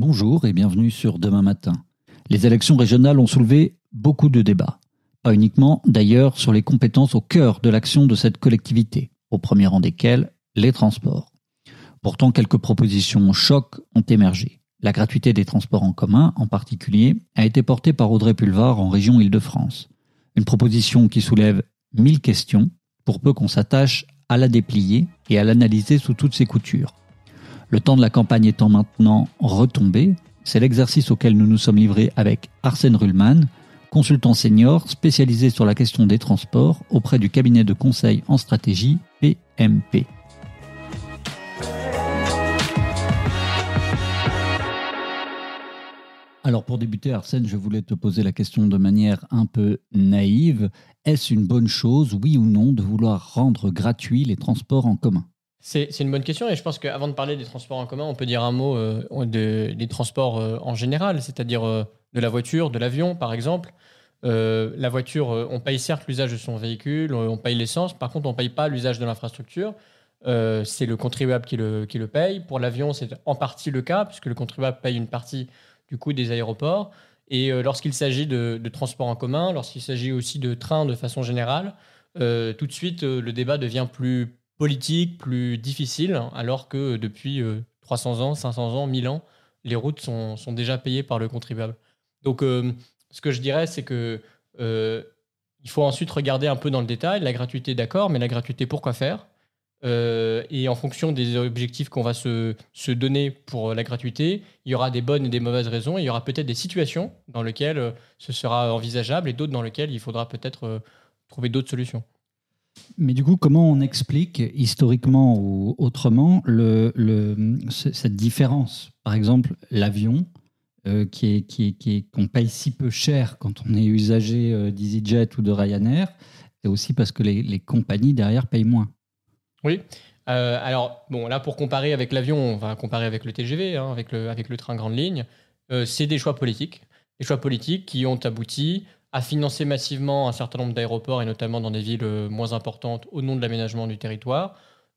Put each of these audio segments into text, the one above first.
Bonjour et bienvenue sur Demain Matin. Les élections régionales ont soulevé beaucoup de débats. Pas uniquement, d'ailleurs, sur les compétences au cœur de l'action de cette collectivité, au premier rang desquelles les transports. Pourtant, quelques propositions chocs ont émergé. La gratuité des transports en commun, en particulier, a été portée par Audrey Pulvar en région Île-de-France. Une proposition qui soulève mille questions, pour peu qu'on s'attache à la déplier et à l'analyser sous toutes ses coutures. Le temps de la campagne étant maintenant retombé, c'est l'exercice auquel nous nous sommes livrés avec Arsène Rullman, consultant senior spécialisé sur la question des transports auprès du cabinet de conseil en stratégie PMP. Alors pour débuter, Arsène, je voulais te poser la question de manière un peu naïve. Est-ce une bonne chose, oui ou non, de vouloir rendre gratuits les transports en commun? C'est une bonne question et je pense qu'avant de parler des transports en commun, on peut dire un mot euh, des transports euh, en général, c'est-à-dire euh, de la voiture, de l'avion par exemple. la voiture, on paye certes l'usage de son véhicule, on paye l'essence, par contre on ne paye pas l'usage de l'infrastructure. c'est le contribuable qui le, paye. Pour l'avion, c'est en partie le cas, puisque le contribuable paye une partie du coût des aéroports. Et lorsqu'il s'agit de, de transports en commun, lorsqu'il s'agit aussi de trains de façon générale, tout de suite, le débat devient plus politique, plus difficile, alors que depuis 300 euh, ans, 500 ans, 1000 ans, les routes sont, déjà payées par le contribuable. Donc, euh, ce que je dirais, c'est que euh, il faut ensuite regarder un peu dans le détail. La gratuité, d'accord, mais la gratuité, pourquoi faire? Et en fonction des objectifs qu'on va se, se, donner pour la gratuité, il y aura des bonnes et des mauvaises raisons. il y aura peut-être des situations dans lesquelles ce sera envisageable et d'autres dans lesquelles il faudra peut-être trouver d'autres solutions. Mais du coup, comment on explique historiquement ou autrement cette différence? Par exemple, l'avion, euh, qui est, qui, qui qu'on paye si peu cher quand on est usager euh, d'EasyJet ou de Ryanair, c'est aussi parce que les, les, compagnies derrière payent moins. Oui. Euh, alors, bon, là, pour comparer avec l'avion, on va comparer avec le TGV, hein, avec, le, avec le train grande ligne. c'est des choix politiques. Des choix politiques qui ont abouti à financer massivement un certain nombre d'aéroports et notamment dans des villes euh, moins importantes au nom de l'aménagement du territoire.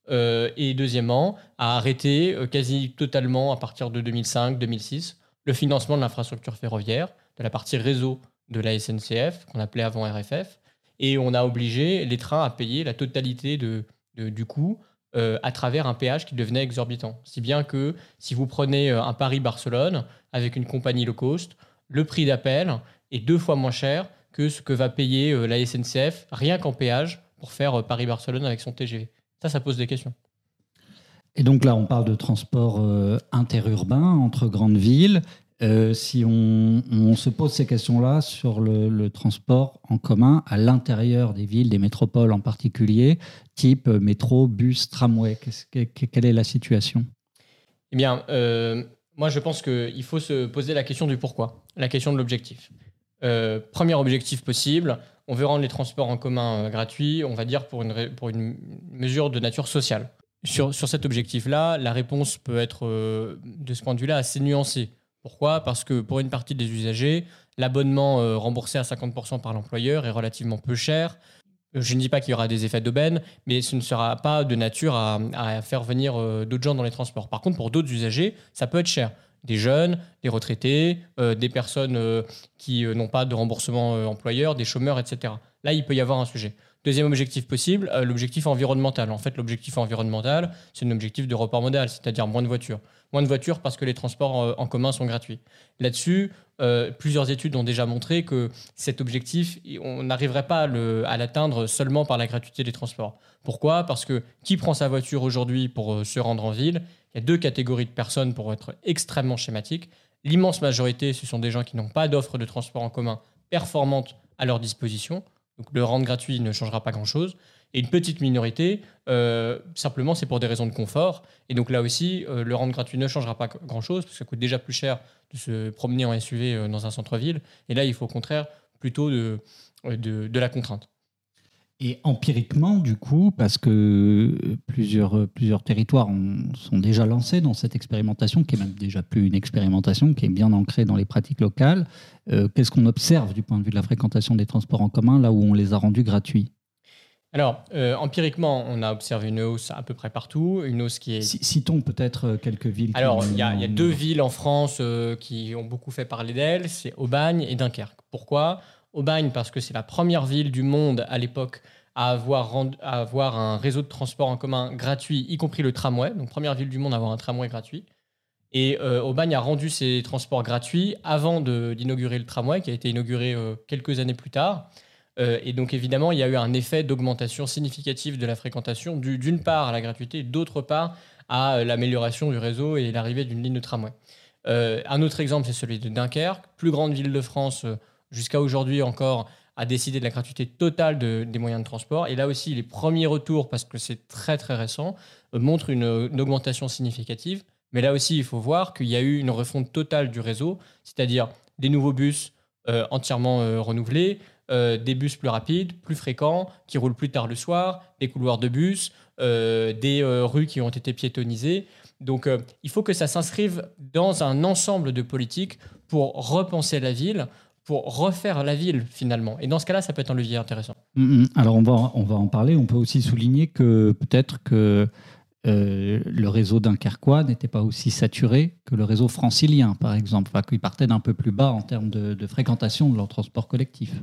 Euh, et deuxièmement, à arrêter euh, quasi totalement à partir de 2005-2006 le financement de l'infrastructure ferroviaire, de la partie réseau de la SNCF, qu'on appelait avant RFF. Et on a obligé les trains à payer la totalité de, du coût à travers un péage qui devenait exorbitant. Si bien que si vous prenez un Paris-Barcelone avec une compagnie low cost, le prix d'appel est deux fois moins cher que ce que va payer euh, la SNCF rien qu'en péage pour faire euh, Paris-Barcelone avec son TGV. Ça, ça pose des questions. Et donc là, on parle de transport euh, interurbain entre grandes villes. si on, se pose ces questions-là sur le, transport en commun à l'intérieur des villes, des métropoles en particulier, type métro, bus, tramway, quelle est la situation? Eh bien, moi, je pense qu'il faut se poser la question du pourquoi, la question de l'objectif. Euh, premier objectif possible, on veut rendre les transports en commun euh, gratuits, on va dire pour une, pour une mesure de nature sociale. Sur, sur cet objectif-là, la réponse peut être, euh, de ce point de vue-là, assez nuancée. Pourquoi? Parce que pour une partie des usagers, l'abonnement remboursé à 50% par l'employeur est relativement peu cher. Je ne dis pas qu'il y aura des effets d'aubaine, mais ce ne sera pas de nature à, à faire venir d'autres gens dans les transports. Par contre, pour d'autres usagers, ça peut être cher des jeunes, des retraités, euh, des personnes euh, qui euh, n'ont pas de remboursement employeur, des chômeurs, etc. Là, il peut y avoir un sujet. Deuxième objectif possible, l'objectif environnemental. En fait, l'objectif environnemental, c'est un objectif de report modal, c'est-à-dire moins de voitures. Moins de voitures parce que les transports en commun sont gratuits. Là-dessus, plusieurs études ont déjà montré que cet objectif, on n'arriverait pas à l'atteindre seulement par la gratuité des transports. Pourquoi? Parce que qui prend sa voiture aujourd'hui pour se rendre en ville? Il y a deux catégories de personnes pour être extrêmement schématique. L'immense majorité, ce sont des gens qui n'ont pas d'offre de transport en commun performante à leur disposition. Donc le rendre gratuit ne changera pas grand-chose. Et une petite minorité, euh, simplement, c'est pour des raisons de confort. Et donc là aussi, euh, le rendre gratuit ne changera pas grand-chose, parce que ça coûte déjà plus cher de se promener en SUV euh, dans un centre-ville. Et là, il faut au contraire plutôt de, de la contrainte. Et empiriquement, du coup, parce que plusieurs, plusieurs territoires sont déjà lancés dans cette expérimentation, qui est même déjà plus une expérimentation, qui est bien ancrée dans les pratiques locales, euh, qu'est-ce qu'on observe du point de vue de la fréquentation des transports en commun là où on les a rendus gratuits? Alors, euh, empiriquement, on a observé une hausse à peu près partout, une hausse qui est... Citons peut-être euh, quelques villes. Alors, il y, a deux villes en France euh, qui ont beaucoup fait parler d'elles, c'est Aubagne et Dunkerque. Pourquoi? Aubagne, parce que c'est la première ville du monde à l'époque à avoir, un réseau de transport en commun gratuit, y compris le tramway, donc première ville du monde à avoir un tramway gratuit. Et euh, Aubagne a rendu ses transports gratuits avant d'inaugurer le tramway, qui a été inauguré euh, quelques années plus tard. Euh, et donc évidemment, il y a eu un effet d'augmentation significative de la fréquentation, d'une part à la gratuité, d'autre part à l'amélioration du réseau et l'arrivée d'une ligne de tramway. un autre exemple, c'est celui de Dunkerque, plus grande ville de France jusqu'à aujourd'hui encore, a décidé de la gratuité totale des moyens de transport. Et là aussi, les premiers retours, parce que c'est très très récent, montrent une augmentation significative. Mais là aussi, il faut voir qu'il y a eu une refonte totale du réseau, c'est-à-dire des nouveaux bus euh, entièrement euh, renouvelés, euh, des bus plus rapides, plus fréquents, qui roulent plus tard le soir, des couloirs de bus, des rues qui ont été piétonnisées. Donc il faut que ça s'inscrive dans un ensemble de politiques pour repenser la ville, pour refaire la ville finalement. Et dans ce cas-là, ça peut être un levier intéressant. Mm, mm. Alors on va, on va en parler. On peut aussi souligner que peut-être que euh, le réseau dunkerquois n'était pas aussi saturé que le réseau francilien, par exemple, enfin, qu'il partait d'un peu plus bas en termes de, fréquentation de leur transport collectif.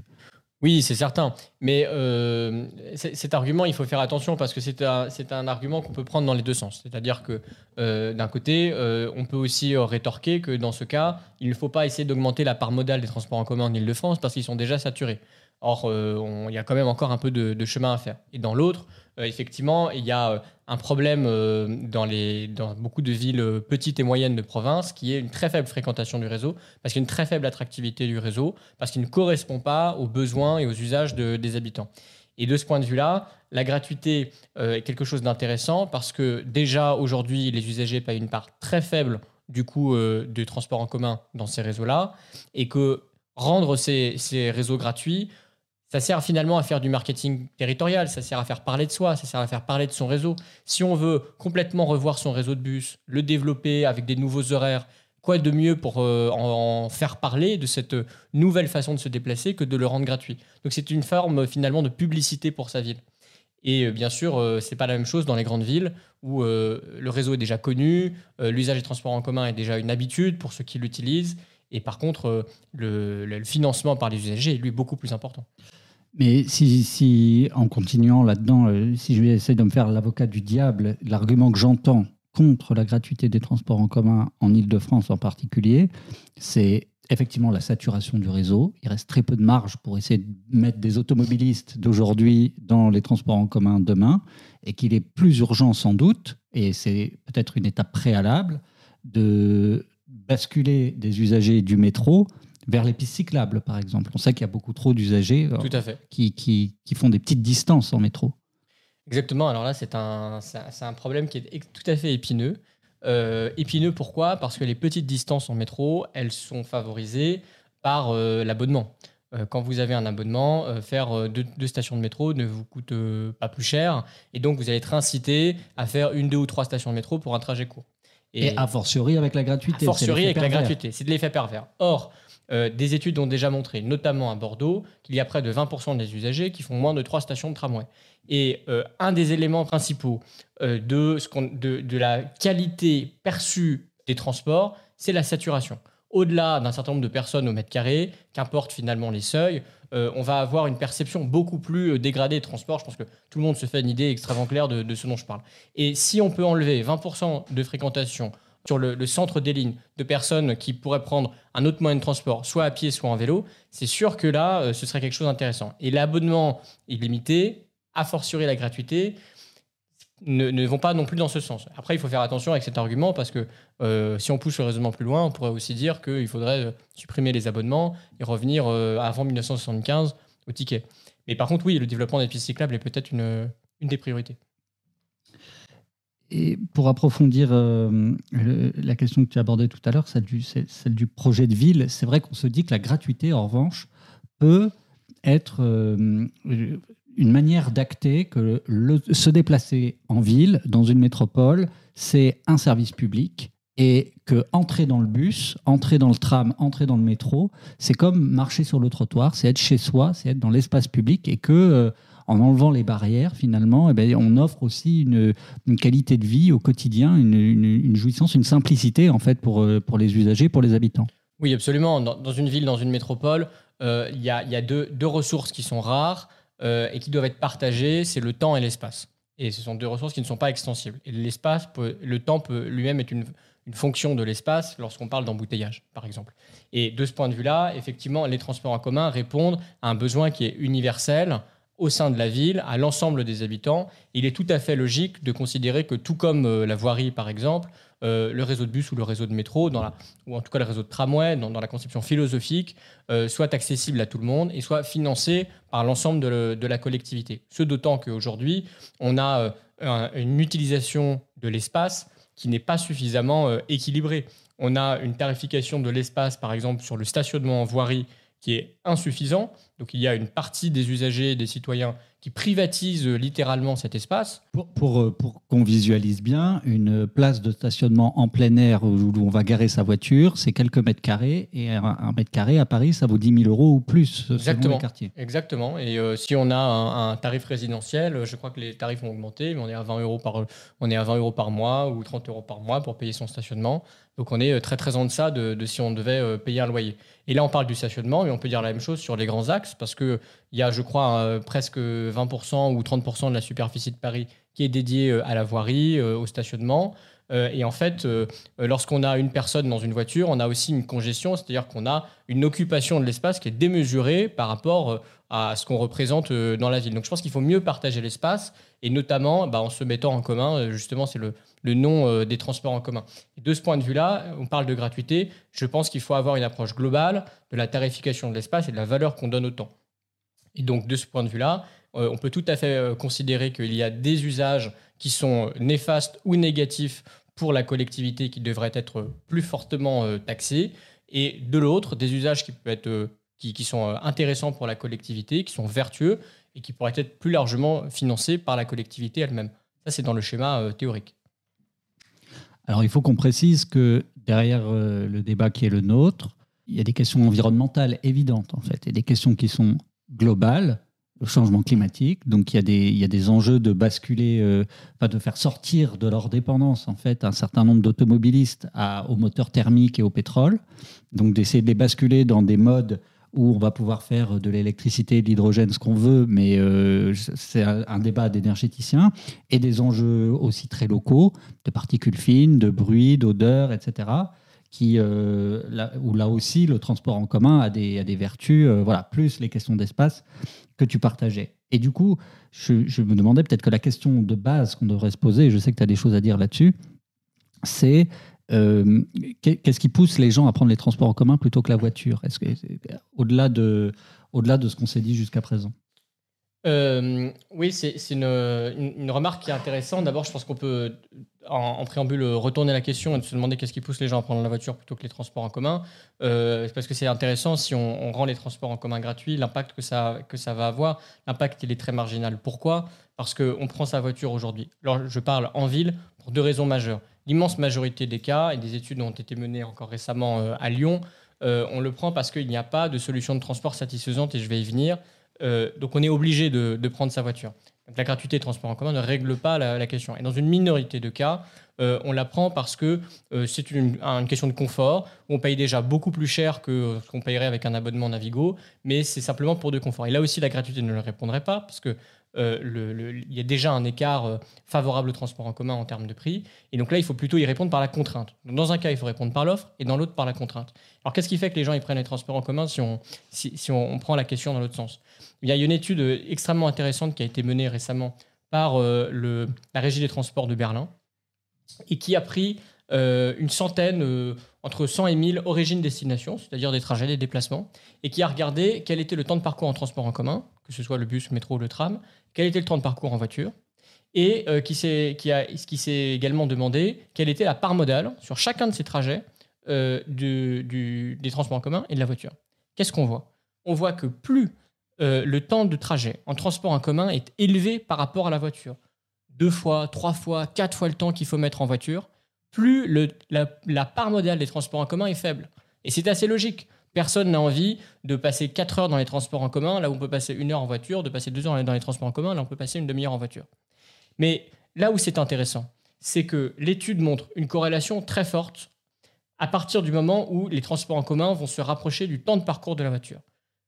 Oui, c'est certain. Mais euh, cet argument, il faut faire attention parce que c'est un, un, argument qu'on peut prendre dans les deux sens. C'est-à-dire que euh, d'un côté, on peut aussi rétorquer que dans ce cas, il ne faut pas essayer d'augmenter la part modale des transports en commun en Ile-de-France parce qu'ils sont déjà saturés. Or, il y a quand même encore un peu de, chemin à faire. Et dans l'autre, effectivement, il y a un problème euh, dans, les, dans beaucoup de villes euh, petites et moyennes de province qui est une très faible fréquentation du réseau, parce qu'il y a une très faible attractivité du réseau, parce qu'il ne correspond pas aux besoins et aux usages des habitants. Et de ce point de vue-là, la gratuité euh, est quelque chose d'intéressant parce que déjà aujourd'hui, les usagers payent une part très faible du coût du transport en commun dans ces réseaux-là, et que rendre ces, ces réseaux gratuits ça sert finalement à faire du marketing territorial, ça sert à faire parler de soi, ça sert à faire parler de son réseau. Si on veut complètement revoir son réseau de bus, le développer avec des nouveaux horaires, quoi de mieux pour euh, en, faire parler de cette nouvelle façon de se déplacer que de le rendre gratuit? Donc c'est une forme finalement de publicité pour sa ville. Et euh, bien sûr, euh, c'est pas la même chose dans les grandes villes où le réseau est déjà connu, l'usage des transports en commun est déjà une habitude pour ceux qui l'utilisent, et par contre, le, le financement par les usagers est lui beaucoup plus important. Mais si, si en continuant là-dedans, euh, si je vais essayer de me faire l'avocat du diable, l'argument que j'entends contre la gratuité des transports en commun en Ile-de-France en particulier, c'est effectivement la saturation du réseau. Il reste très peu de marge pour essayer de mettre des automobilistes d'aujourd'hui dans les transports en commun demain, et qu'il est plus urgent sans doute, et c'est peut-être une étape préalable, de basculer des usagers du métro vers les pistes cyclables, par exemple. On sait qu'il y a beaucoup trop d'usagers euh, qui, qui, qui, font des petites distances en métro. Exactement. Alors là, c'est un, un problème qui est tout à fait épineux. Euh, épineux pourquoi? Parce que les petites distances en métro, elles sont favorisées par euh, l'abonnement. quand vous avez un abonnement, faire deux, stations de métro ne vous coûte pas plus cher. Et donc, vous allez être incité à faire une, deux ou trois stations de métro pour un trajet court. Et, a fortiori avec la gratuité. A fortiori avec la gratuité. C'est de l'effet pervers. Or, euh, des études ont déjà montré, notamment à Bordeaux, qu'il y a près de 20% des usagers qui font moins de trois stations de tramway. Et euh, un des éléments principaux euh, de, ce de, de, la qualité perçue des transports, c'est la saturation. Au-delà d'un certain nombre de personnes au mètre carré, qu'importe finalement les seuils, on va avoir une perception beaucoup plus dégradée des transports. Je pense que tout le monde se fait une idée extrêmement claire de, de ce dont je parle. Et si on peut enlever 20% de fréquentation sur le, centre des lignes de personnes qui pourraient prendre un autre moyen de transport, soit à pied, soit en vélo, c'est sûr que là, euh, ce serait quelque chose d'intéressant. Et l'abonnement illimité, a fortiori la gratuité, ne, vont pas non plus dans ce sens. Après, il faut faire attention avec cet argument parce que euh, si on pousse le raisonnement plus loin, on pourrait aussi dire qu'il faudrait euh, supprimer les abonnements et revenir avant 1975 au ticket. Mais par contre, oui, le développement des pistes cyclables est peut-être une des priorités. Et pour approfondir euh, la question que tu abordais tout à l'heure, celle du, projet de ville, c'est vrai qu'on se dit que la gratuité, en revanche, peut être euh, une manière d'acter que se déplacer en ville, dans une métropole, c'est un service public et que entrer dans le bus, entrer dans le tram, entrer dans le métro, c'est comme marcher sur le trottoir, c'est être chez soi, c'est être dans l'espace public et que, euh, en enlevant les barrières, finalement, eh ben, on offre aussi une, qualité de vie au quotidien, une, jouissance, une simplicité en fait pour, euh, pour les usagers, pour les habitants. Oui, absolument. Dans, une ville, dans une métropole, euh, il y a, deux, ressources qui sont rares euh, et qui doivent être partagées, c'est le temps et l'espace. Et ce sont deux ressources qui ne sont pas extensibles. Et l'espace, le temps peut lui-même être une, une fonction de l'espace lorsqu'on parle d'embouteillage, par exemple. Et de ce point de vue-là, effectivement, les transports en commun répondent à un besoin qui est universel au sein de la ville, à l'ensemble des habitants. Il est tout à fait logique de considérer que tout comme euh, la voirie, par exemple, euh, le réseau de bus ou le réseau de métro, ou en tout cas le réseau de tramway, dans, la conception philosophique, euh, soit accessible à tout le monde et soit financé par l'ensemble de, la collectivité. Ce d'autant qu'aujourd'hui, on a une utilisation de l'espace qui n'est pas suffisamment euh, équilibré. On a une tarification de l'espace, par exemple, sur le stationnement en voirie qui est insuffisant. Donc il y a une partie des usagers, des citoyens qui privatise euh, littéralement cet espace. Pour, pour, euh, pour qu'on visualise bien, une place de stationnement en plein air où, on va garer sa voiture, c'est quelques mètres carrés. Et un, mètre carré à Paris, ça vaut 10 000 euros ou plus Exactement. selon les quartiers. Exactement. Et euh, si on a un, tarif résidentiel, je crois que les tarifs ont augmenté, mais on est à 20 euros par, on est à 20 euros par mois ou 30 euros par mois pour payer son stationnement. Donc on est très très en deçà de, de si on devait payer un loyer. Et là, on parle du stationnement, mais on peut dire la même chose sur les grands axes, parce qu'il y a, je crois, presque 20% ou 30% de la superficie de Paris qui est dédiée euh, à la voirie, euh, au stationnement. Euh, et en fait, lorsqu'on a une personne dans une voiture, on a aussi une congestion, c'est-à-dire qu'on a une occupation de l'espace qui est démesurée par rapport à ce qu'on représente dans la ville. Donc je pense qu'il faut mieux partager l'espace, et notamment bah, en se mettant en commun, justement, c'est le, nom des transports en commun. De ce point de vue-là, on parle de gratuité, je pense qu'il faut avoir une approche globale de la tarification de l'espace et de la valeur qu'on donne au temps. Et donc de ce point de vue-là, euh, on peut tout à fait euh, considérer qu'il y a des usages qui sont néfastes ou négatifs pour la collectivité qui devraient être plus fortement euh, taxés, et de l'autre, des usages qui, peuvent être, qui, sont intéressants pour la collectivité, qui sont vertueux et qui pourraient être plus largement financés par la collectivité elle-même. Ça, c'est dans le schéma théorique. Alors, il faut qu'on précise que derrière le débat qui est le nôtre, il y a des questions environnementales évidentes, en fait, et des questions qui sont globales, le changement climatique. Donc il y a des, il y a des enjeux de basculer, euh, de faire sortir de leur dépendance en fait un certain nombre d'automobilistes aux moteurs thermiques et au pétrole. Donc d'essayer de les basculer dans des modes où on va pouvoir faire de l'électricité, de l'hydrogène, ce qu'on veut, mais euh, c'est un, débat d'énergéticiens, et des enjeux aussi très locaux, de particules fines, de bruit, d'odeur, etc., qui, euh, là, où là aussi le transport en commun a des, a des vertus, voilà, plus les questions d'espace que tu partageais. Et du coup, je, me demandais peut-être que la question de base qu'on devrait se poser, et je sais que tu as des choses à dire là-dessus, c'est euh, qu'est-ce qui pousse les gens à prendre les transports en commun plutôt que la voiture? Est-ce que au-delà de, au-delà de ce qu'on s'est dit jusqu'à présent? Euh, oui, c'est une, remarque qui est intéressante. D'abord, je pense qu'on peut, en, préambule, retourner la question et se demander qu'est-ce qui pousse les gens à prendre la voiture plutôt que les transports en commun. Euh, parce que c'est intéressant, si on, rend les transports en commun gratuits, l'impact que ça, que ça va avoir, l'impact, il est très marginal. Pourquoi? Parce qu'on prend sa voiture aujourd'hui. Alors, je parle en ville pour deux raisons majeures. L'immense majorité des cas, et des études ont été menées encore récemment euh, à Lyon, on le prend parce qu'il n'y a pas de solution de transport satisfaisante, et je vais y venir. Euh, donc on est obligé de, prendre sa voiture. la gratuité de transport en commun ne règle pas la, question. Et dans une minorité de cas, euh, on la prend parce que euh, c'est une, question de confort. On paye déjà beaucoup plus cher que ce qu'on payerait avec un abonnement Navigo, mais c'est simplement pour de confort. Et là aussi, la gratuité ne le répondrait pas parce que il y a déjà un écart favorable au transport en commun en termes de prix. Et donc là, il faut plutôt y répondre par la contrainte. dans un cas, il faut répondre par l'offre et dans l'autre, par la contrainte. Alors qu'est-ce qui fait que les gens ils prennent les transports en commun si on, si on prend la question dans l'autre sens? Il y a une étude extrêmement intéressante qui a été menée récemment par euh, la Régie des transports de Berlin et qui a pris euh, une centaine, euh, entre 100 et 1000 origines-destinations, c'est-à-dire des trajets, des déplacements, et qui a regardé quel était le temps de parcours en transport en commun, que ce soit le bus, le métro ou le tram, quel était le temps de parcours en voiture, et qui s'est également demandé quelle était la part modale sur chacun de ces trajets des transports en commun et de la voiture. Qu'est-ce qu'on voit? On voit que plus euh, le temps de trajet en transport en commun est élevé par rapport à la voiture. Deux fois, trois fois, quatre fois le temps qu'il faut mettre en voiture, plus la, part modale des transports en commun est faible. Et c'est assez logique, Personne n'a envie de passer 4 heures dans les transports en commun, là où on peut passer une heure en voiture, de passer 2 heures dans les transports en commun, là où on peut passer une demi-heure en voiture. Mais là où c'est intéressant, c'est que l'étude montre une corrélation très forte à partir du moment où les transports en commun vont se rapprocher du temps de parcours de la voiture.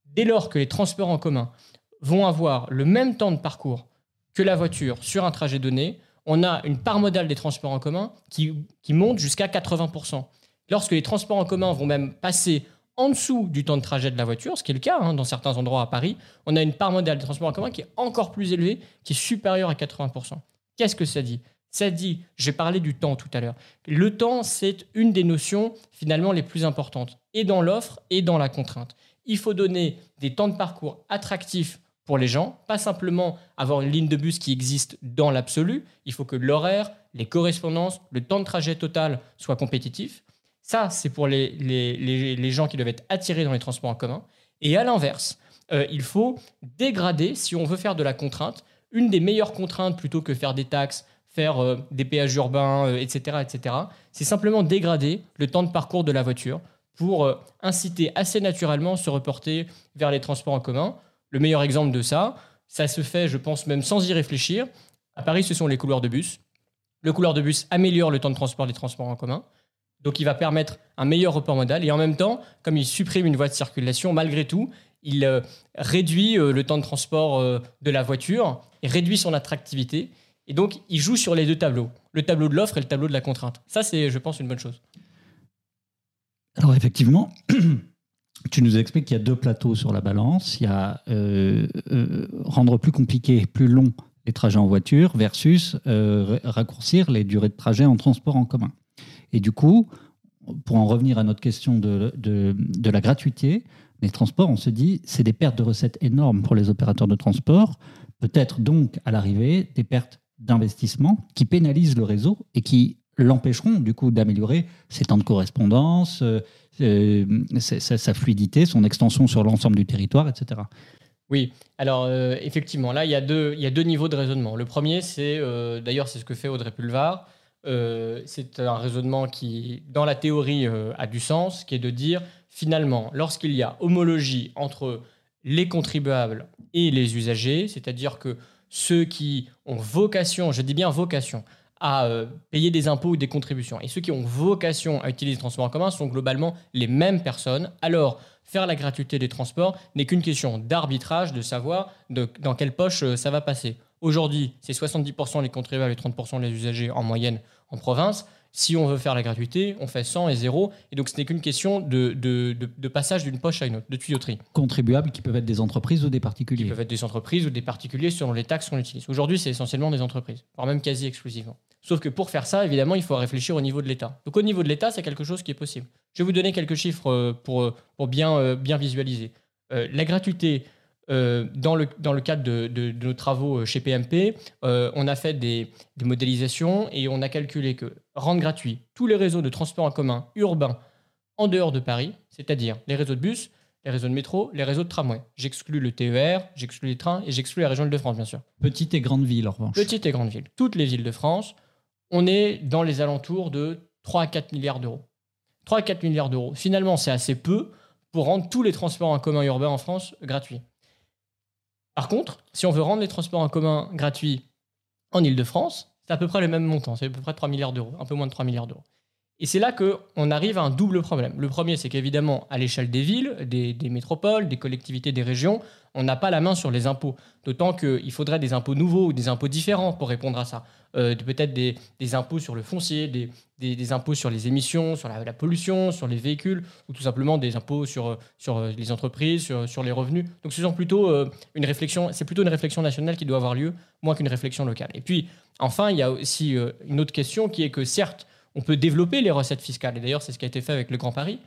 Dès lors que les transports en commun vont avoir le même temps de parcours que la voiture sur un trajet donné, on a une part modale des transports en commun qui, monte jusqu'à 80%. Lorsque les transports en commun vont même passer en dessous du temps de trajet de la voiture, ce qui est le cas hein, dans certains endroits à Paris, on a une part modale des transports en commun qui est encore plus élevée, qui est supérieure à 80%. Qu'est-ce que ça dit? Ça dit, j'ai parlé du temps tout à l'heure. Le temps, c'est une des notions finalement les plus importantes, et dans l'offre et dans la contrainte. Il faut donner des temps de parcours attractifs pour les gens, pas simplement avoir une ligne de bus qui existe dans l'absolu, il faut que l'horaire, les correspondances, le temps de trajet total soient compétitifs. Ça, c'est pour les, les, gens qui doivent être attirés dans les transports en commun. Et à l'inverse, euh, il faut dégrader, si on veut faire de la contrainte, une des meilleures contraintes plutôt que faire des taxes, faire euh, des péages urbains, etc., euh, etc., c'est simplement dégrader le temps de parcours de la voiture pour inciter assez naturellement à se reporter vers les transports en commun. Le meilleur exemple de ça, ça se fait, je pense, même sans y réfléchir. À Paris, ce sont les couloirs de bus. Le couloir de bus améliore le temps de transport des transports en commun. Donc, il va permettre un meilleur report modal. Et en même temps, comme il supprime une voie de circulation, malgré tout, il euh, réduit euh, le temps de transport euh, de la voiture et réduit son attractivité. Et donc, il joue sur les deux tableaux, le tableau de l'offre et le tableau de la contrainte. Ça, c'est, je pense, une bonne chose. Alors, effectivement, tu nous expliques qu'il y a deux plateaux sur la balance. Il y a euh, euh, rendre plus compliqué, plus long les trajets en voiture versus euh, raccourcir les durées de trajet en transport en commun. Et du coup, pour en revenir à notre question de, de, la gratuité, les transports, on se dit, c'est des pertes de recettes énormes pour les opérateurs de transport, peut-être donc à l'arrivée des pertes d'investissement qui pénalisent le réseau et qui l'empêcheront du coup d'améliorer ses temps de correspondance, euh, sa, fluidité, son extension sur l'ensemble du territoire, etc. Oui, alors euh, effectivement, là, il y, a deux, il y a deux niveaux de raisonnement. Le premier, c'est, euh, d'ailleurs, c'est ce que fait Audrey Pulvar, c'est un raisonnement qui, dans la théorie, a du sens, qui est de dire, finalement, lorsqu'il y a homologie entre les contribuables et les usagers, c'est-à-dire que ceux qui ont vocation, je dis bien vocation, à euh, payer des impôts ou des contributions. Et ceux qui ont vocation à utiliser les transports en commun sont globalement les mêmes personnes. Alors, faire la gratuité des transports n'est qu'une question d'arbitrage, de savoir dans quelle poche euh, ça va passer. Aujourd'hui, c'est 70% les contribuables et 30% les usagers en moyenne en province. Si on veut faire la gratuité, on fait 100 et 0. Et donc, ce n'est qu'une question de, de, passage d'une poche à une autre, de tuyauterie. Contribuables qui peuvent être des entreprises ou des particuliers Qui peuvent être des entreprises ou des particuliers selon les taxes qu'on utilise. Aujourd'hui, c'est essentiellement des entreprises, voire même quasi exclusivement. Sauf que pour faire ça, évidemment, il faut réfléchir au niveau de l'État. Donc, au niveau de l'État, c'est quelque chose qui est possible. Je vais vous donner quelques chiffres euh, pour, euh, pour bien, euh, bien visualiser. la gratuité euh, dans, le, dans le cadre de, nos travaux euh, chez PMP, euh, on a fait des, modélisations et on a calculé que rendre gratuit tous les réseaux de transport en commun urbains en dehors de Paris, c'est-à-dire les réseaux de bus, les réseaux de métro, les réseaux de tramway. J'exclus le TER, j'exclus les trains et j'exclus la région de France, bien sûr. Petite et grande ville, en revanche. Petite et grande ville. Toutes les villes de France, on est dans les alentours de 3 à 4 milliards d'euros. 3 à 4 milliards d'euros. Finalement, c'est assez peu pour rendre tous les transports en commun urbains en France gratuits. Par contre, si on veut rendre les transports en commun gratuits en Ile-de-France, c'est à peu près le même montant, c'est à peu près 3 milliards d'euros, un peu moins de 3 milliards d'euros. Et c'est là qu'on arrive à un double problème. Le premier, c'est qu'évidemment, à l'échelle des villes, des, métropoles, des collectivités, des régions, on n'a pas la main sur les impôts. D'autant qu'il faudrait des impôts nouveaux ou des impôts différents pour répondre à ça. Euh, peut-être des, impôts sur le foncier, des, impôts sur les émissions, sur la, pollution, sur les véhicules, ou tout simplement des impôts sur, euh, les entreprises, sur, les revenus. Donc ce sont plutôt euh, une réflexion, c'est plutôt une réflexion nationale qui doit avoir lieu, moins qu'une réflexion locale. Et puis, enfin, il y a aussi une autre question qui est que certes, on peut développer les recettes fiscales. Et d'ailleurs, c'est ce qui a été fait avec le Grand Paris.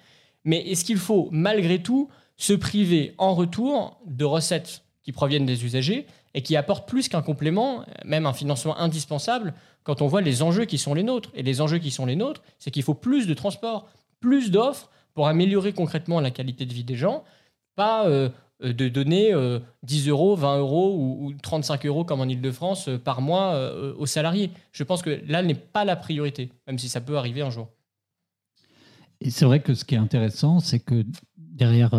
Mais est-ce qu'il faut, malgré tout, se priver en retour de recettes qui proviennent des usagers et qui apportent plus qu'un complément, même un financement indispensable, quand on voit les enjeux qui sont les nôtres? Et les enjeux qui sont les nôtres, c'est qu'il faut plus de transport, plus d'offres pour améliorer concrètement la qualité de vie des gens, pas euh, de donner 10 euh, euros, 20 euros ou, 35 euros comme en Ile-de-France euh, par mois aux salariés. Je pense que là n'est pas la priorité, même si ça peut arriver un jour. Et c'est vrai que ce qui est intéressant, c'est que derrière,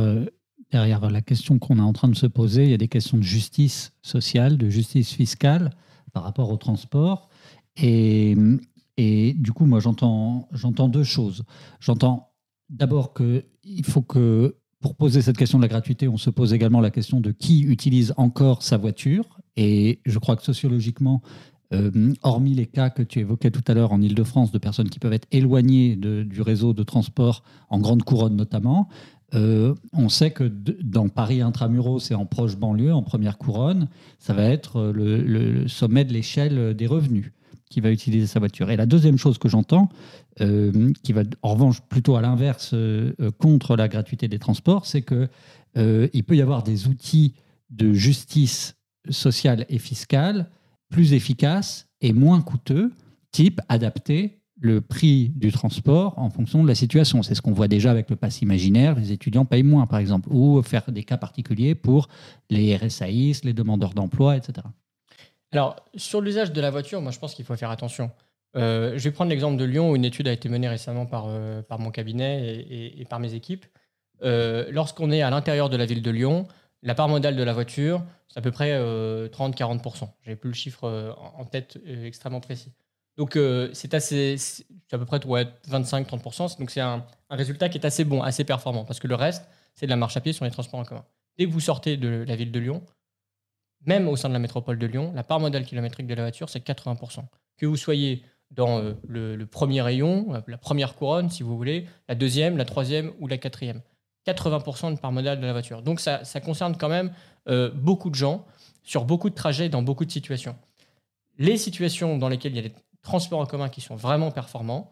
derrière la question qu'on est en train de se poser, il y a des questions de justice sociale, de justice fiscale par rapport au transport. Et, et du coup, moi, j'entends deux choses. J'entends d'abord qu'il faut que, pour poser cette question de la gratuité, on se pose également la question de qui utilise encore sa voiture. Et je crois que sociologiquement, euh, hormis les cas que tu évoquais tout à l'heure en Ile-de-France de personnes qui peuvent être éloignées du réseau de transport, en grande couronne notamment, euh, on sait que dans Paris intramuros et en proche banlieue, en première couronne, ça va être le sommet de l'échelle des revenus qui va utiliser sa voiture. Et la deuxième chose que j'entends, euh, qui va en revanche plutôt à l'inverse euh, contre la gratuité des transports, c'est que euh, il peut y avoir des outils de justice sociale et fiscale plus efficaces et moins coûteux, type adapter le prix du transport en fonction de la situation. C'est ce qu'on voit déjà avec le pass imaginaire, les étudiants payent moins par exemple, ou faire des cas particuliers pour les RSAIs, les demandeurs d'emploi, etc. Alors, sur l'usage de la voiture, moi, je pense qu'il faut faire attention. Euh, je vais prendre l'exemple de Lyon, où une étude a été menée récemment par, euh, mon cabinet et, par mes équipes. Euh, lorsqu'on est à l'intérieur de la ville de Lyon, la part modale de la voiture, c'est à peu près 30-40%. J'ai plus le chiffre en tête extrêmement précis. Donc, c'est à peu près ouais, 25-30%. Donc, c'est un, résultat qui est assez bon, assez performant, parce que le reste, c'est de la marche à pied sur les transports en commun. Dès que vous sortez de la ville de Lyon, même au sein de la métropole de Lyon, la part modale kilométrique de la voiture, c'est 80%. Que vous soyez dans euh, le, premier rayon, la première couronne, si vous voulez, la deuxième, la troisième ou la quatrième. 80% de part modale de la voiture. Donc ça, concerne quand même euh, beaucoup de gens, sur beaucoup de trajets, dans beaucoup de situations. Les situations dans lesquelles il y a des transports en commun qui sont vraiment performants,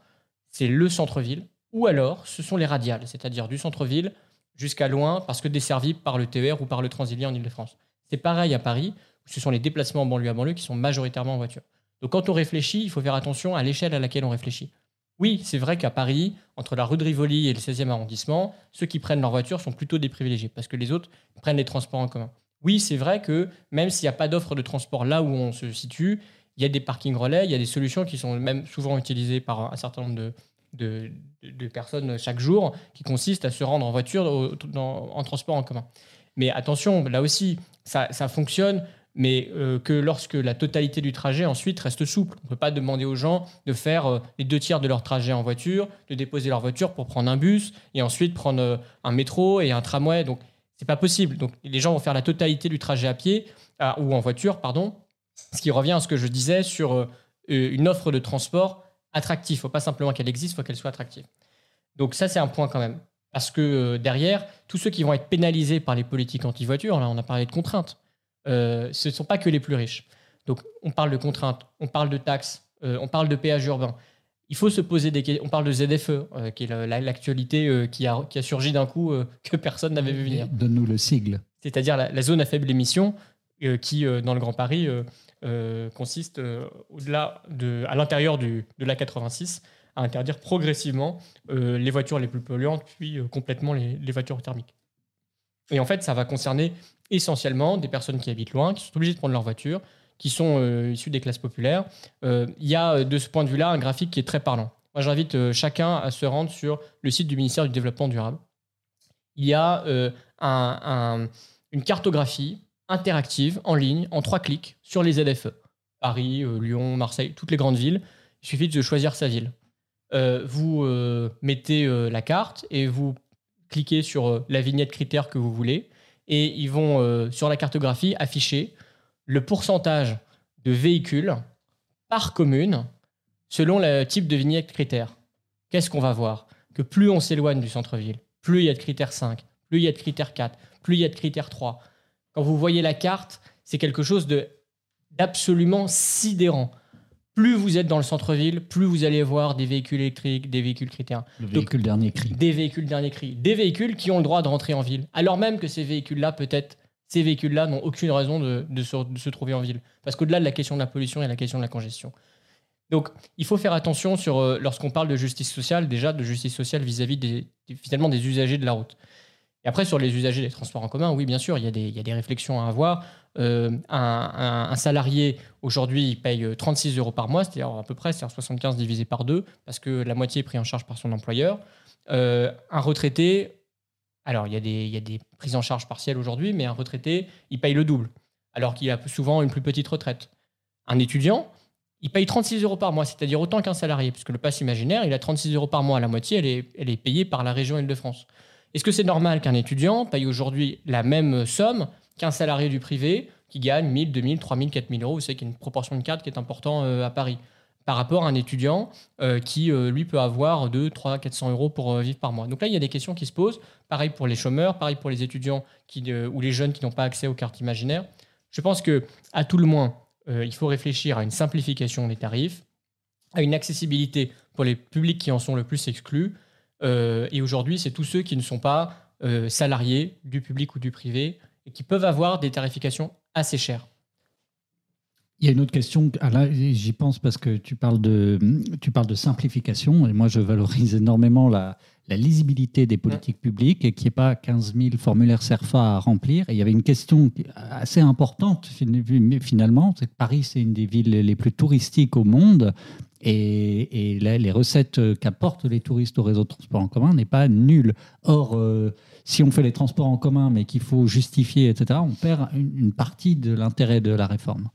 c'est le centre-ville, ou alors ce sont les radiales, c'est-à-dire du centre-ville jusqu'à loin, parce que desservis par le TER ou par le Transilien en Ile-de-France. C'est pareil à Paris, où ce sont les déplacements en banlieue à banlieue qui sont majoritairement en voiture. Donc quand on réfléchit, il faut faire attention à l'échelle à laquelle on réfléchit. Oui, c'est vrai qu'à Paris, entre la rue de Rivoli et le 16e arrondissement, ceux qui prennent leur voiture sont plutôt des privilégiés, parce que les autres prennent les transports en commun. Oui, c'est vrai que même s'il n'y a pas d'offre de transport là où on se situe, il y a des parkings relais, il y a des solutions qui sont même souvent utilisées par un certain nombre de, personnes chaque jour, qui consistent à se rendre en voiture en transport en commun. Mais attention, là aussi, ça, fonctionne, mais euh, que lorsque la totalité du trajet ensuite reste souple. On ne peut pas demander aux gens de faire euh, les deux tiers de leur trajet en voiture, de déposer leur voiture pour prendre un bus et ensuite prendre euh, un métro et un tramway. Donc, c'est pas possible. Donc, les gens vont faire la totalité du trajet à pied ou en voiture, pardon. Ce qui revient à ce que je disais sur une offre de transport attractive. Il ne faut pas simplement qu'elle existe, il faut qu'elle soit attractive. Donc, ça, c'est un point quand même. Parce que derrière, tous ceux qui vont être pénalisés par les politiques anti-voitures, là on a parlé de contraintes, euh, ce ne sont pas que les plus riches. Donc on parle de contraintes, on parle de taxes, euh, on parle de péages urbains. Il faut se poser des questions. On parle de ZFE, qui est l'actualité qui, a, qui a surgi d'un coup que personne n'avait vu venir. Donne-nous le sigle. C'est-à-dire la, zone à faible émission qui, dans le Grand Paris, consiste au-delà de, à l'intérieur de la 86 à interdire progressivement euh, les voitures les plus polluantes, puis euh, complètement les, voitures thermiques. Et en fait, ça va concerner essentiellement des personnes qui habitent loin, qui sont obligées de prendre leur voiture, qui sont euh, issues des classes populaires. Il y a de ce point de vue-là un graphique qui est très parlant. Moi, j'invite chacun à se rendre sur le site du ministère du Développement durable. Il y a une cartographie interactive en ligne, en trois clics, sur les ZFE. Paris, Lyon, Marseille, toutes les grandes villes. Il suffit de choisir sa ville. Euh, vous euh, mettez euh, la carte et vous cliquez sur la vignette critère que vous voulez et ils vont sur la cartographie afficher le pourcentage de véhicules par commune selon le type de vignette critère. Qu'est-ce qu'on va voir? Que plus on s'éloigne du centre-ville, plus il y a de critère 5, plus il y a de critère 4, plus il y a de critère 3. Quand vous voyez la carte, c'est quelque chose d'absolument sidérant plus vous êtes dans le centre-ville, plus vous allez voir des véhicules électriques, des véhicules critères. Dernier cri. Des véhicules dernier cri. Des véhicules qui ont le droit de rentrer en ville. Alors même que ces véhicules-là, peut-être, ces véhicules-là n'ont aucune raison de, se, trouver en ville. Parce qu'au-delà de la question de la pollution, il y a la question de la congestion. Donc, il faut faire attention sur, euh, lorsqu'on parle de justice sociale, déjà de justice sociale vis-à-vis des, finalement des usagers de la route. Et après, sur les usagers des transports en commun, oui, bien sûr, il y a des, il y a des réflexions à avoir. Euh, un, salarié, aujourd'hui, il paye 36 euros par mois, c'est-à-dire à peu près, c'est-à-dire 75 divisé par deux, parce que la moitié est prise en charge par son employeur. Euh, un retraité, Alors, il y, a des, il y a des prises en charge partielles aujourd'hui, mais un retraité, il paye le double, alors qu'il a souvent une plus petite retraite. Un étudiant, il paye 36 euros par mois, c'est-à-dire autant qu'un salarié, puisque le pass imaginaire, il a 36 euros par mois, la moitié, elle est, elle est payée par la région Île-de-France. Est-ce que c'est normal qu'un étudiant paye aujourd'hui la même somme qu'un salarié du privé qui gagne 1000, 2000, 3000, 4000 euros? Vous savez qu'il y a une proportion de cadre qui est importante euh, à Paris par rapport à un étudiant euh, qui, euh, lui, peut avoir 2, 3, 400 euros pour vivre par mois. Donc là, il y a des questions qui se posent. Pareil pour les chômeurs, pareil pour les étudiants ou les jeunes qui n'ont pas accès aux cartes imaginaires. Je pense que, à tout le moins, il faut réfléchir à une simplification des tarifs, à une accessibilité pour les publics qui en sont le plus exclus. Euh, et aujourd'hui, c'est tous ceux qui ne sont pas euh, salariés du public ou du privé et qui peuvent avoir des tarifications assez chères. Il y a une autre question, ah là j'y pense parce que tu parles, de, tu parles de simplification et moi je valorise énormément la, la lisibilité des politiques publiques et qu'il n'y ait pas 15 000 formulaires CERFA à remplir. Et il y avait une question assez importante finalement, c'est que Paris, c'est une des villes les plus touristiques au monde. Et, les recettes qu'apportent les touristes au réseau de transport en commun n'est pas nulles. Or, euh, si on fait les transports en commun, mais qu'il faut justifier, etc., on perd une partie de l'intérêt de la réforme.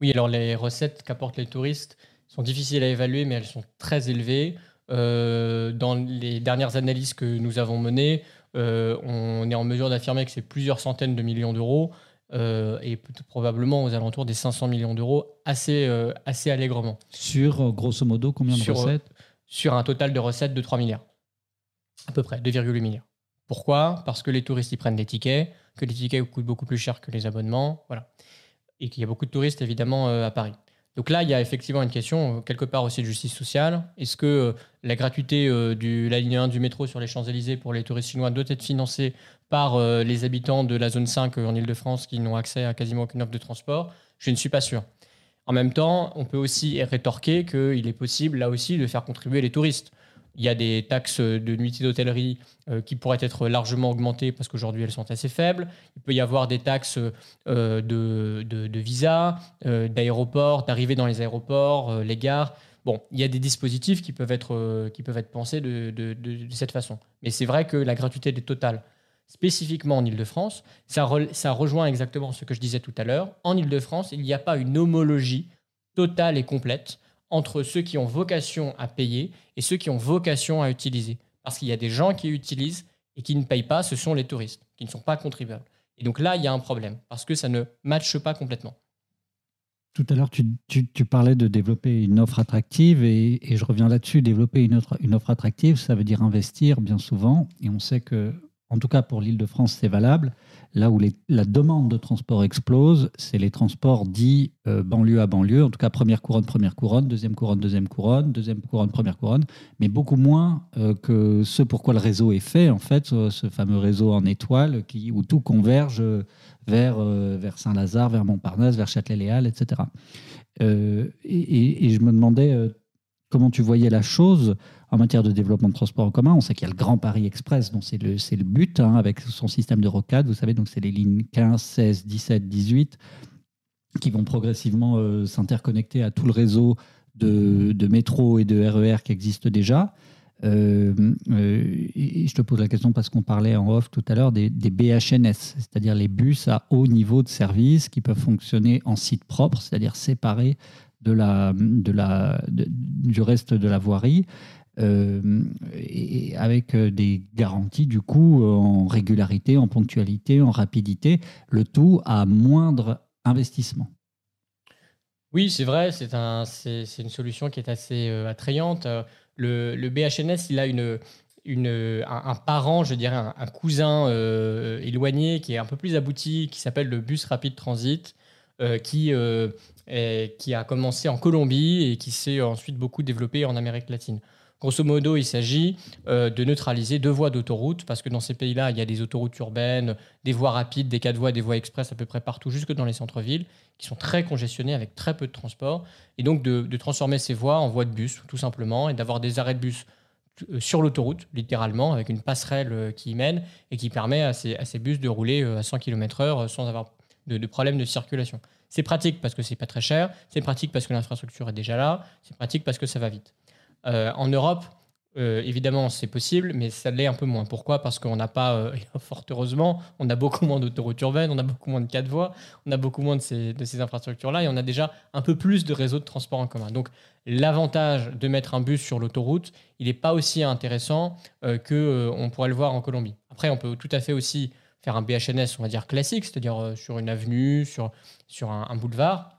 Oui, alors les recettes qu'apportent les touristes sont difficiles à évaluer, mais elles sont très élevées. Euh, dans les dernières analyses que nous avons menées, euh, on est en mesure d'affirmer que c'est plusieurs centaines de millions d'euros euh, et probablement aux alentours des 500 millions d'euros assez, assez allègrement. Sur grosso modo combien de recettes Sur un total de recettes de 3 milliards, à peu près, 2,8 milliards. Pourquoi? Parce que les touristes y prennent des tickets, que les tickets coûtent beaucoup plus cher que les abonnements, voilà. Et qu'il y a beaucoup de touristes évidemment à Paris. Donc là, il y a effectivement une question, euh, quelque part aussi de justice sociale. Est-ce que euh, la gratuité euh, de la ligne 1 du métro sur les Champs-Élysées pour les touristes chinois doit être financée par les habitants de la zone 5 en Ile-de-France qui n'ont accès à quasiment aucune offre de transport? Je ne suis pas sûr. En même temps, on peut aussi rétorquer qu'il est possible, là aussi, de faire contribuer les touristes. Il y a des taxes de nuitée d'hôtellerie euh, qui pourraient être largement augmentées parce qu'aujourd'hui elles sont assez faibles. Il peut y avoir des taxes euh, de, de, visa, euh, d'aéroports, d'arrivée dans les aéroports, les gares. Bon, il y a des dispositifs qui peuvent être, pensés de, de, cette façon. Mais c'est vrai que la gratuité est totale, spécifiquement en Ile-de-France, ça, ça rejoint exactement ce que je disais tout à l'heure. En Ile-de-France, il n'y a pas une homologie totale et complète entre ceux qui ont vocation à payer et ceux qui ont vocation à utiliser. Parce qu'il y a des gens qui utilisent et qui ne payent pas, ce sont les touristes, qui ne sont pas contribuables. Et donc là, il y a un problème, parce que ça ne matche pas complètement. Tout à l'heure, tu, parlais de développer une offre attractive et, je reviens là-dessus. Développer une, une offre attractive, ça veut dire investir bien souvent. Et on sait que, en tout cas pour l'île de France, c'est valable. Là où la demande de transport explose, c'est les transports dits euh, banlieue à banlieue, en tout cas première couronne, première couronne, deuxième couronne, deuxième couronne, deuxième couronne, première couronne, mais beaucoup moins euh, que ce pourquoi le réseau est fait, en fait, ce, fameux réseau en étoile qui, où tout converge vers, euh, vers Saint-Lazare, vers Montparnasse, vers Châtelet-Léal, etc. Et, et, je me demandais comment tu voyais la chose en matière de développement de transport en commun. On sait qu'il y a le Grand Paris Express, dont c'est le, le but, hein, avec son système de rocade. Vous savez, donc c'est les lignes 15, 16, 17, 18 qui vont progressivement euh, s'interconnecter à tout le réseau de, de, métro et de RER e qui existe déjà. Euh, euh, et je te pose la question parce qu'on parlait en off tout à l'heure des, BHNS, c'est-à-dire les bus à haut niveau de service qui peuvent fonctionner en site propre, c'est-à-dire séparés de la, de la, du reste de la voirie. Euh, et avec euh, des garanties du coup en régularité, en ponctualité, en rapidité, le tout à moindre investissement. Oui, c'est vrai, c'est un, une solution qui est assez euh, attrayante. Le, le, BHNS, il a une, une, un, parent, je dirais, un, cousin éloigné qui est un peu plus abouti, qui s'appelle le bus rapide transit, qui, qui a commencé en Colombie et qui s'est ensuite beaucoup développé en Amérique latine. Grosso modo, il s'agit euh, de neutraliser deux voies d'autoroute, parce que dans ces pays-là, il y a des autoroutes urbaines, des voies rapides, des quatre voies, des voies express à peu près partout, jusque dans les centres-villes, qui sont très congestionnées avec très peu de transport. Et donc de, transformer ces voies en voies de bus, tout simplement, et d'avoir des arrêts de bus euh, sur l'autoroute, littéralement, avec une passerelle euh, qui y mène et qui permet à ces, bus de rouler à 100 km/h sans avoir de, de problème de circulation. C'est pratique parce que c'est pas très cher, c'est pratique parce que l'infrastructure est déjà là, c'est pratique parce que ça va vite. Euh, en Europe, euh, évidemment, c'est possible, mais ça l'est un peu moins. Pourquoi? Parce qu'on n'a pas, euh, fort heureusement, on a beaucoup moins d'autoroutes urbaines, on a beaucoup moins de quatre voies, on a beaucoup moins de ces, infrastructures-là, et on a déjà un peu plus de réseaux de transport en commun. Donc, l'avantage de mettre un bus sur l'autoroute, il n'est pas aussi intéressant euh, qu'on pourrait le voir en Colombie. Après, on peut tout à fait aussi faire un BHNS, on va dire classique, c'est-à-dire sur une avenue, sur, sur un, boulevard.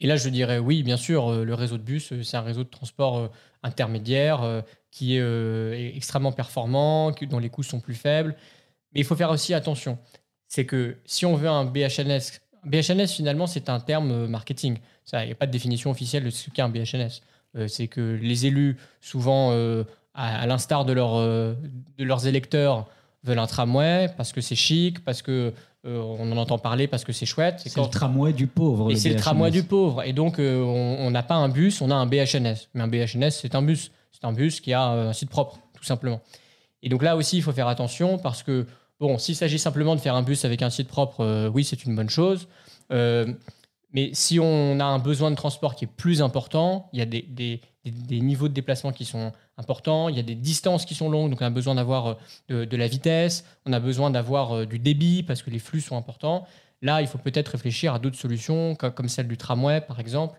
Et là, je dirais oui, bien sûr, le réseau de bus, c'est un réseau de transport intermédiaire euh, qui euh, est extrêmement performant, dont les coûts sont plus faibles. Mais il faut faire aussi attention. C'est que si on veut un BHNS, BHNS finalement c'est un terme euh, marketing. Il n'y a pas de définition officielle de ce qu'est un BHNS. c'est que les élus, souvent à, l'instar de, de leurs électeurs, veulent un tramway parce que c'est chic, parce que on en entend parler, parce que c'est chouette. C'est le tramway du pauvre. Et c'est le tramway du pauvre. Et donc on n'a pas un bus, on a un BHNS. Mais un BHNS c'est un bus. C'est un bus qui a un site propre, tout simplement. Et donc là aussi il faut faire attention parce que bon, s'il s'agit simplement de faire un bus avec un site propre, oui c'est une bonne chose. Mais si on a un besoin de transport qui est plus important, il y a des, niveaux de déplacement qui sont important, il y a des distances qui sont longues, donc on a besoin d'avoir euh, de, la vitesse, on a besoin d'avoir euh, du débit parce que les flux sont importants. Là, il faut peut-être réfléchir à d'autres solutions, comme celle du tramway, par exemple.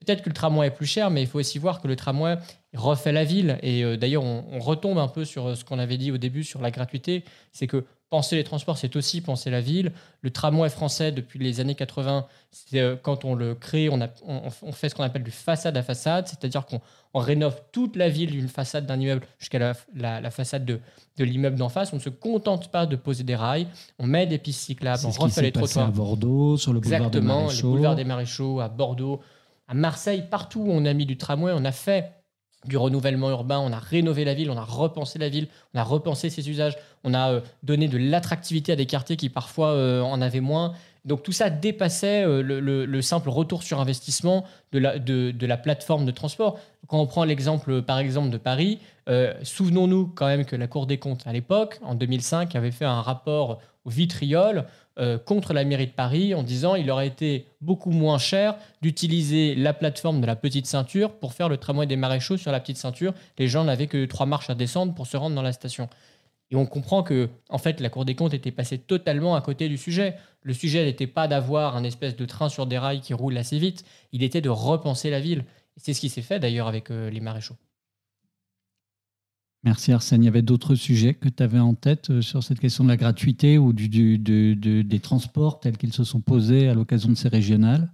Peut-être que le tramway est plus cher, mais il faut aussi voir que le tramway refait la ville. Et euh, d'ailleurs, on, retombe un peu sur ce qu'on avait dit au début sur la gratuité. C'est que penser les transports, c'est aussi penser la ville. Le tramway français, depuis les années 80, euh, quand on le crée, on, on, fait ce qu'on appelle du façade à façade, c'est-à-dire qu'on rénove toute la ville d'une façade d'un immeuble jusqu'à la, façade de, de l'immeuble d'en face. On ne se contente pas de poser des rails, on met des pistes cyclables, on refait les trottoirs. à Bordeaux, sur le boulevard des Maréchaux. les boulevards des Maréchaux, à Bordeaux, à Marseille, partout où on a mis du tramway, on a fait du renouvellement urbain, on a rénové la ville, on a repensé la ville, on a repensé ses usages, on a euh, donné de l'attractivité à des quartiers qui parfois euh, en avaient moins. Donc tout ça dépassait euh, le, simple retour sur investissement de la, plateforme de transport. Quand on prend l'exemple, par exemple, de Paris, souvenons-nous quand même que la Cour des comptes, à l'époque, en 2005, avait fait un rapport au vitriol euh, contre la mairie de Paris en disant il aurait été beaucoup moins cher d'utiliser la plateforme de la petite ceinture pour faire le tramway des maréchaux sur la petite ceinture. Les gens n'avaient que trois marches à descendre pour se rendre dans la station. Et on comprend que, en fait, la Cour des comptes était passée totalement à côté du sujet. Le sujet n'était pas d'avoir un espèce de train sur des rails qui roule assez vite, il était de repenser la ville. C'est ce qui s'est fait d'ailleurs avec euh, les maréchaux. Merci Arsène. Il y avait d'autres sujets que tu avais en tête euh, sur cette question de la gratuité ou des transports tels qu'ils se sont posés à l'occasion de ces régionales?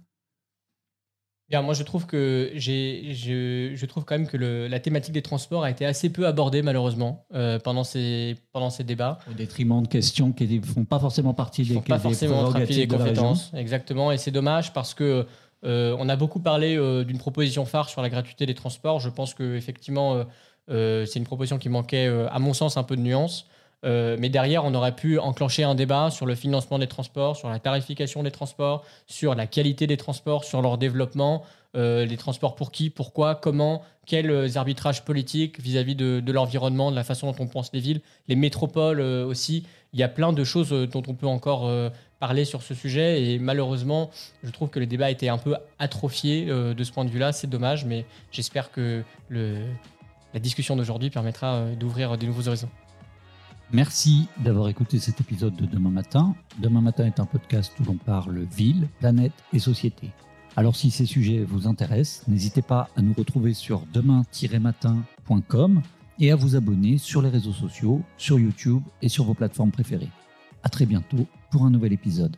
Bien, moi, je trouve que j'ai, je, trouve quand même que la thématique des transports a été assez peu abordée malheureusement euh, pendant ces pendant ces débats. Au détriment de questions qui ne font pas forcément partie des, pas forcément partie des compétences. exactement, et c'est dommage parce que euh, on a beaucoup parlé d'une proposition phare sur la gratuité des transports. Je pense que effectivement euh, c'est une proposition qui manquait, euh, à mon sens, un peu de nuance. Euh, mais derrière, on aurait pu enclencher un débat sur le financement des transports, sur la tarification des transports, sur la qualité des transports, sur leur développement, les transports pour qui, pourquoi, comment, quels arbitrages politiques vis-à-vis de, l'environnement, de la façon dont on pense les villes, les métropoles aussi. Il y a plein de choses dont on peut encore parler sur ce sujet et malheureusement, je trouve que le débat a été un peu atrophié de ce point de vue-là. C'est dommage, mais j'espère que la discussion d'aujourd'hui permettra euh, d'ouvrir de nouveaux horizons. Merci d'avoir écouté cet épisode de Demain Matin. Demain Matin est un podcast où l'on parle ville, planète et société. Alors si ces sujets vous intéressent, n'hésitez pas à nous retrouver sur demain-matin.com et à vous abonner sur les réseaux sociaux, sur YouTube et sur vos plateformes préférées. À très bientôt pour un nouvel épisode.